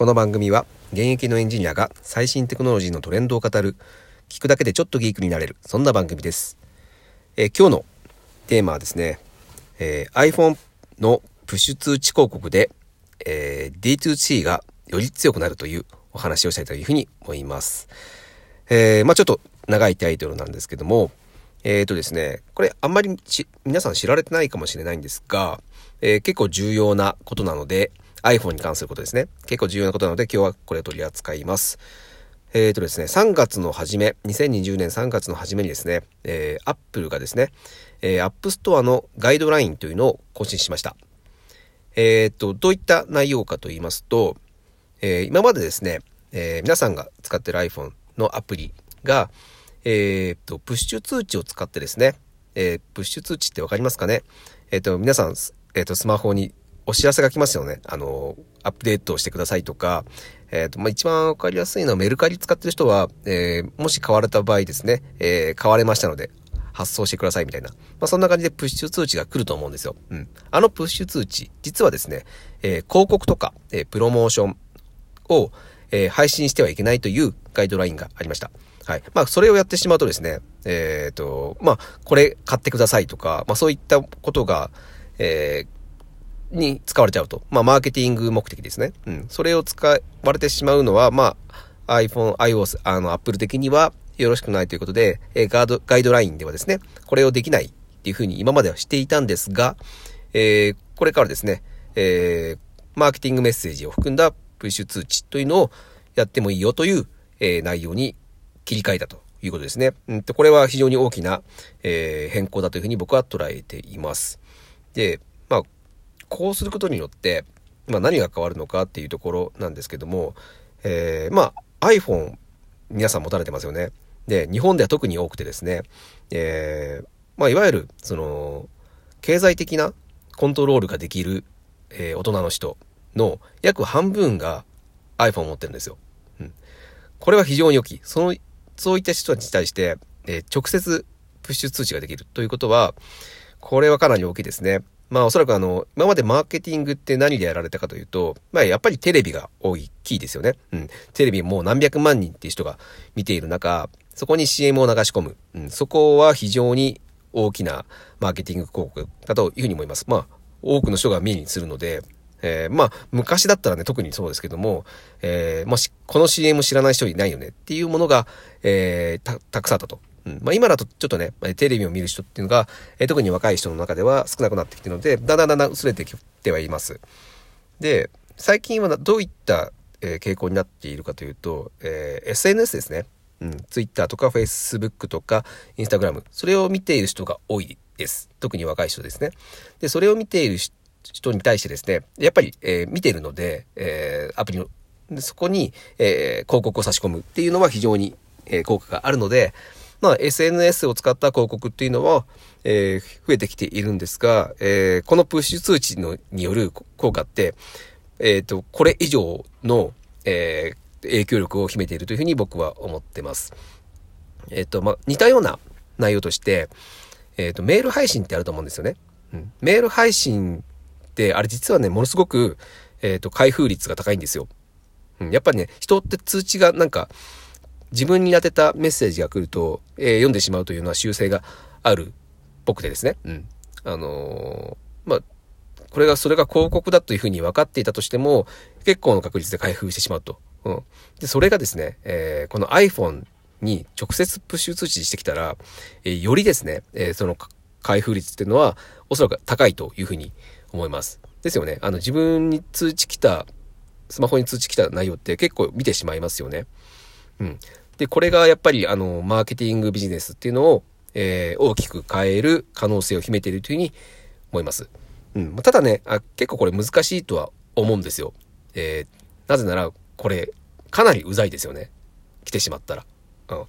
この番組は現役のエンジニアが最新テクノロジーのトレンドを語る聞くだけでちょっとギークになれるそんな番組です、えー、今日のテーマはですね、えー、iPhone のプッシュ通知広告で、えー、D2C がより強くなるというお話をしたいというふうに思います、えー、まあちょっと長いタイトルなんですけどもえっ、ー、とですね、これあんまり皆さん知られてないかもしれないんですが、えー、結構重要なことなので、iPhone に関することですね。結構重要なことなので今日はこれを取り扱います。えっ、ー、とですね、3月の初め、2020年3月の初めにですね、えー、Apple がですね、えー、App Store のガイドラインというのを更新しました。えっ、ー、と、どういった内容かと言いますと、えー、今までですね、えー、皆さんが使ってる iPhone のアプリが、えっ、ー、と、プッシュ通知を使ってですね、えー、プッシュ通知ってわかりますかね？えっ、ー、と、皆さん、えっ、と、スマホにお知らせが来ますよね。あの、アップデートをしてくださいとか、えっ、ー、と、まあ、一番わかりやすいのはメルカリ使ってる人は、えー、もし買われた場合ですね、えー、買われましたので、発送してくださいみたいな。まあ、そんな感じでプッシュ通知が来ると思うんですよ。うん。あのプッシュ通知、実はですね、え、広告とか、え、プロモーションを、え、配信してはいけないというガイドラインがありました。はい。まあ、それをやってしまうとですね、えっ、と、まあ、これ買ってくださいとか、まあ、そういったことが、えー、に使われちゃうと。まあ、マーケティング目的ですね。うん。それを使われてしまうのは、まあ、iPhone、iOS、あの、Apple 的にはよろしくないということで、えー、ガード、ガイドラインではですね、これをできないっていうふうに今まではしていたんですが、えー、これからですね、えー、マーケティングメッセージを含んだプッシュ通知というのをやってもいいよという、えー、内容に切り替えたということですね。うんと、これは非常に大きな、えー、変更だというふうに僕は捉えています。で、まあ、こうすることによって、まあ、何が変わるのかっていうところなんですけども、えー、まあ iPhone 皆さん持たれてますよね。で、日本では特に多くてですね、えー、まあいわゆるその経済的なコントロールができる、えー、大人の人の約半分が iPhone を持ってるんですよ。うん。これは非常に大きい。その、そういった人たちに対して、えー、直接プッシュ通知ができるということは、これはかなり大きいですね。まあおそらくあの、今までマーケティングって何でやられたかというと、まあやっぱりテレビが多い、ですよね。うん。テレビもう何百万人っていう人が見ている中、そこに CM を流し込む。うん。そこは非常に大きなマーケティング広告だというふうに思います。まあ、多くの人が目にするので、えー、まあ、昔だったらね、特にそうですけども、えー、もし、この CM 知らない人いないよねっていうものが、えー、た、たくさんあったと。うんまあ、今だとちょっとね、テレビを見る人っていうのが、えー、特に若い人の中では少なくなってきてるので、だんだんだんだん薄れてきてはいます。で、最近はどういった、えー、傾向になっているかというと、えー、SNS ですね。うん、Twitter とか Facebook とか Instagram、それを見ている人が多いです。特に若い人ですね。で、それを見ている人に対してですね、やっぱり、えー、見ているので、え、アプリの、そこに、え、広告を差し込むっていうのは非常に、え、効果があるので、まあ、SNS を使った広告っていうのは、えー、増えてきているんですが、えー、このプッシュ通知のによる効果って、えっ、ー、と、これ以上の、えー、影響力を秘めているというふうに僕は思ってます。えっ、ー、と、まあ、似たような内容として、えっ、と、メール配信ってあると思うんですよね。うん。メール配信って、あれ実はね、ものすごく、えっ、と、開封率が高いんですよ。うん。やっぱりね、人って通知がなんか、自分に当てたメッセージが来ると、えー、読んでしまうというのは習性がある僕でですね。うん。あのー、まあ、これが、それが広告だというふうに分かっていたとしても、結構の確率で開封してしまうと。うん。で、それがですね、えー、この iPhone に直接プッシュ通知してきたら、えー、よりですね、えー、その開封率っていうのは、おそらく高いというふうに思います。ですよね。あの、自分に通知来た、スマホに通知来た内容って結構見てしまいますよね。うん。で、これがやっぱり、あの、マーケティングビジネスっていうのを、えー、大きく変える可能性を秘めているというふうに思います。うん。ただねあ、結構これ難しいとは思うんですよ。えー、なぜなら、これ、かなりうざいですよね。来てしまったら。うん。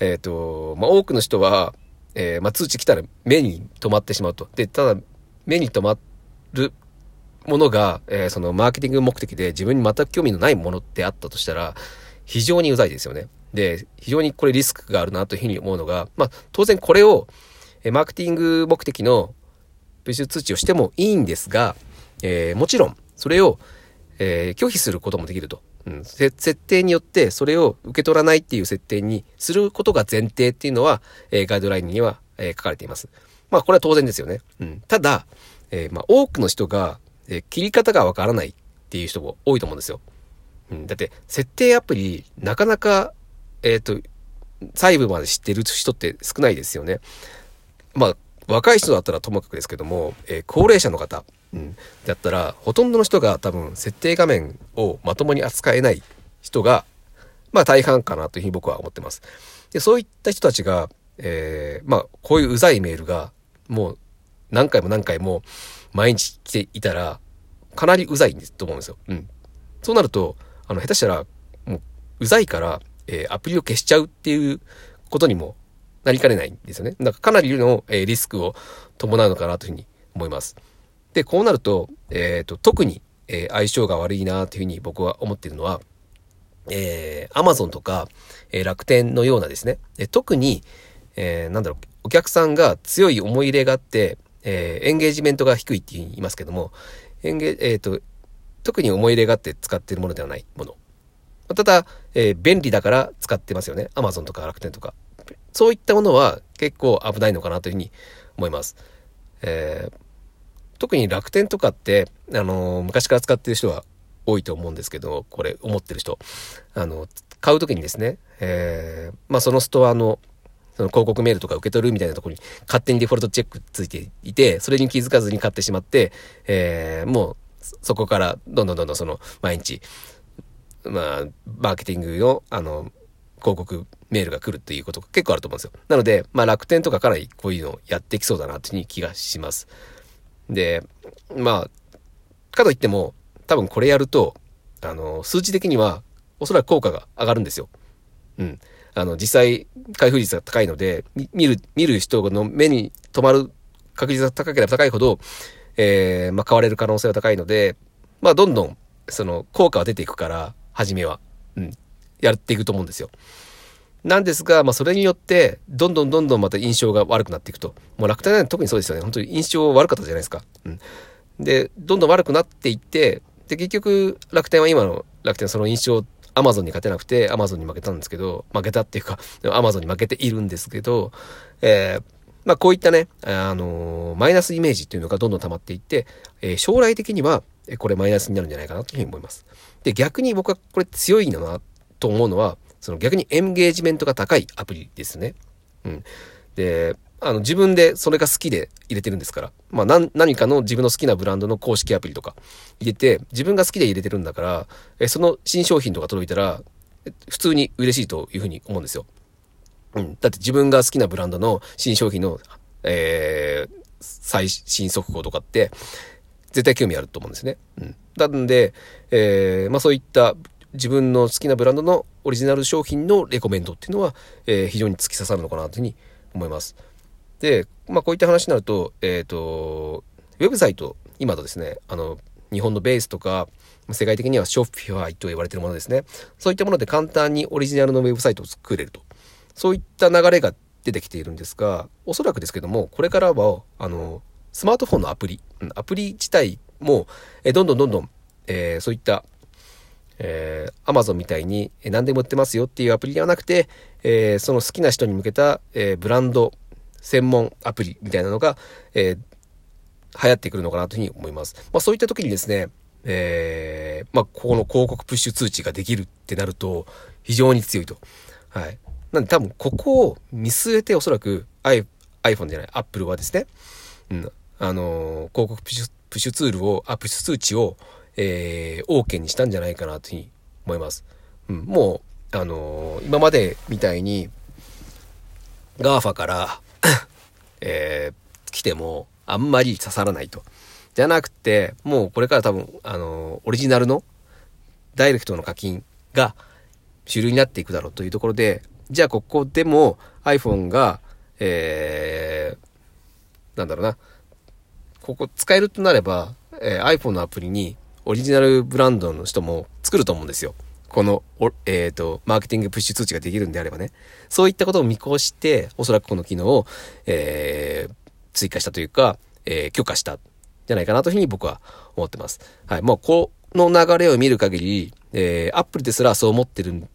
えっ、ー、と、まあ、多くの人は、えー、まあ、通知来たら目に留まってしまうと。で、ただ、目に留まるものが、えー、そのマーケティング目的で自分に全く興味のないものってあったとしたら、非常にうざいですよね。で、非常にこれリスクがあるなというふうに思うのが、まあ、当然これを、えマーケティング目的のプッシュ通知をしてもいいんですが、えー、もちろん、それを、えー、拒否することもできると。うん、設定によってそれを受け取らないっていう設定にすることが前提っていうのは、えー、ガイドラインには、えー、書かれています。まあこれは当然ですよね。うん、ただ、えー、まあ多くの人が、え切り方がわからないっていう人も多いと思うんですよ。うん、だって設定アプリなかなか、えっ、と、細部まで知ってる人って少ないですよね。まあ若い人だったらともかくですけども、え高齢者の方、うん、だったらほとんどの人が多分設定画面をまともに扱えない人がまあ大半かなというふうに僕は思ってます。でそういった人たちが、えー、まあこういううざいメールがもう何回も何回も毎日来ていたらかなりうざいと思うんですよ。うん。そうなるとあの下手したらもううざいから、えー、アプリを消しちゃうっていうことにもなりかねないんですよね。だかかなりの、えー、リスクを伴うのかなというふうに思います。で、こうなると、えっ、ー、と、特に、えー、相性が悪いなというふうに僕は思っているのは、えー、Amazon とか、えー、楽天のようなですね、え特に、えー、なんだろう、お客さんが強い思い入れがあって、えー、エンゲージメントが低いって言いますけども、エンゲえっ、ー、と、特に思い入れがあって使っているものではないもの。ただ、えー、便利だから使ってますよね。Amazon とか楽天とか。そういったものは結構危ないのかなというふうに思います。えー、特に楽天とかって、あのー、昔から使ってる人は多いと思うんですけど、これ思ってる人。あの、買う時にですね、えー、まあそのストアのその広告メールとか受け取るみたいなところに勝手にデフォルトチェックついていて、それに気づかずに買ってしまって、えー、もうそこからどんどんどんどんその毎日、まあ、マーケティングの、あの、広告メールが来るっていうことが結構あると思うんですよ。なので、まあ楽天とかかなりこういうのをやってきそうだなという気がします。で、まあ、かといっても、多分これやると、あの、数値的にはおそらく効果が上がるんですよ。うん。あの、実際、開封率が高いので、見る、見る人の目に留まる確率が高ければ高いほど、えー、まあ、買われる可能性は高いので、まあ、どんどん、その、効果は出ていくから、初めは、うん、やっていくと思うんですよ。なんですが、まあ、それによって、どんどんどんどんまた印象が悪くなっていくと。もう楽天は特にそうですよね。本当に印象悪かったじゃないですか。うん。で、どんどん悪くなっていって、で、結局、楽天は今の楽天その印象、アマゾンに勝てなくて、アマゾンに負けたんですけど、負けたっていうか、アマゾンに負けているんですけど、えー、まあ、こういったね、あのー、マイナスイメージっていうのがどんどん溜まっていって、えー、将来的には、これマイナスになるんじゃないかなというふうに思います。で、逆に僕はこれ強いのな、と思うのは、その逆にエンゲージメントが高いアプリですね。うん。で、あの、自分でそれが好きで入れてるんですから。まあ、何、何かの自分の好きなブランドの公式アプリとか入れて、自分が好きで入れてるんだから、えその新商品とか届いたら、普通に嬉しいというふうに思うんですよ。うん。だって自分が好きなブランドの新商品の、えー、最新速報とかって、絶対興味あると思うんですね。うん。なんで、えー、まあそういった自分の好きなブランドのオリジナル商品のレコメンドっていうのは、えー、非常に突き刺さるのかなというふうに思います。で、まあこういった話になると、えっ、ー、と、ウェブサイト、今とですね、あの、日本のベースとか、世界的にはショッピファイと言われているものですね。そういったもので簡単にオリジナルのウェブサイトを作れると。そういった流れが出てきているんですが、おそらくですけども、これからは、あの、スマートフォンのアプリ、アプリ自体も、えどんどんどんどん、えー、そういったえー、Amazon みたいに何でも売ってますよっていうアプリではなくて、えー、その好きな人に向けた、えー、ブランド専門アプリみたいなのが、えー、流行ってくるのかなというふうに思います。まあそういった時にですね、えー、まあここの広告プッシュ通知ができるってなると非常に強いと。はい。なんで多分ここを見据えておそらく iPhone じゃない、Apple はですね、うん、あのー、広告プッシュプッシュツールを、アップ通知を、えー、OK にしたんじゃないかなというふうに思います。うん、もう、あのー、今までみたいに、GAFA から えー、来ても、あんまり刺さらないと。じゃなくて、もうこれから多分、あのー、オリジナルのダイレクトの課金が主流になっていくだろうというところで、じゃあここでも iPhone が、えー、なんだろうな、ここ使えるとなれば、えー、iPhone のアプリにオリジナルブランドの人も作ると思うんですよ。この、えっ、ー、と、マーケティングプッシュ通知ができるんであればね。そういったことを見越して、おそらくこの機能を、えー、追加したというか、えー、許可した、じゃないかなというふうに僕は思ってます。はい。もう、こ、の流れを見る限り、えー、アップルですらそう思ってる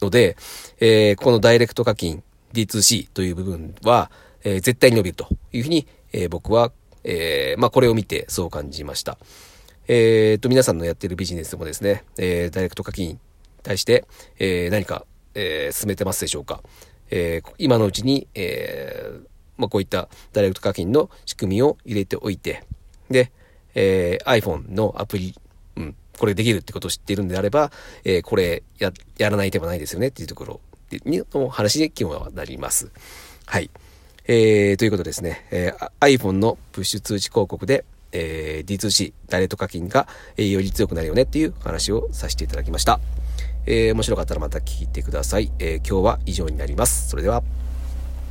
ので、えー、このダイレクト課金 D2C という部分は、えー、絶対に伸びるというふうに、えー、僕は、えー、まあ、これを見てそう感じました。えー、と、皆さんのやってるビジネスもですね、え、ダイレクト課金に対して、え、何か、え、進めてますでしょうか。え、今のうちに、え、まあ、こういったダイレクト課金の仕組みを入れておいて、で、え、iPhone のアプリ、うん、これできるってことを知っているんであれば、え、これや、やらない手はないですよねっていうところにの話で基本はなります。はい。えー、ということですね、えー、iPhone のプッシュ通知広告で、えー、D2C、ダイレット課金が、えー、より強くなるよねっていう話をさせていただきました。えー、面白かったらまた聞いてください。えー、今日は以上になります。それでは。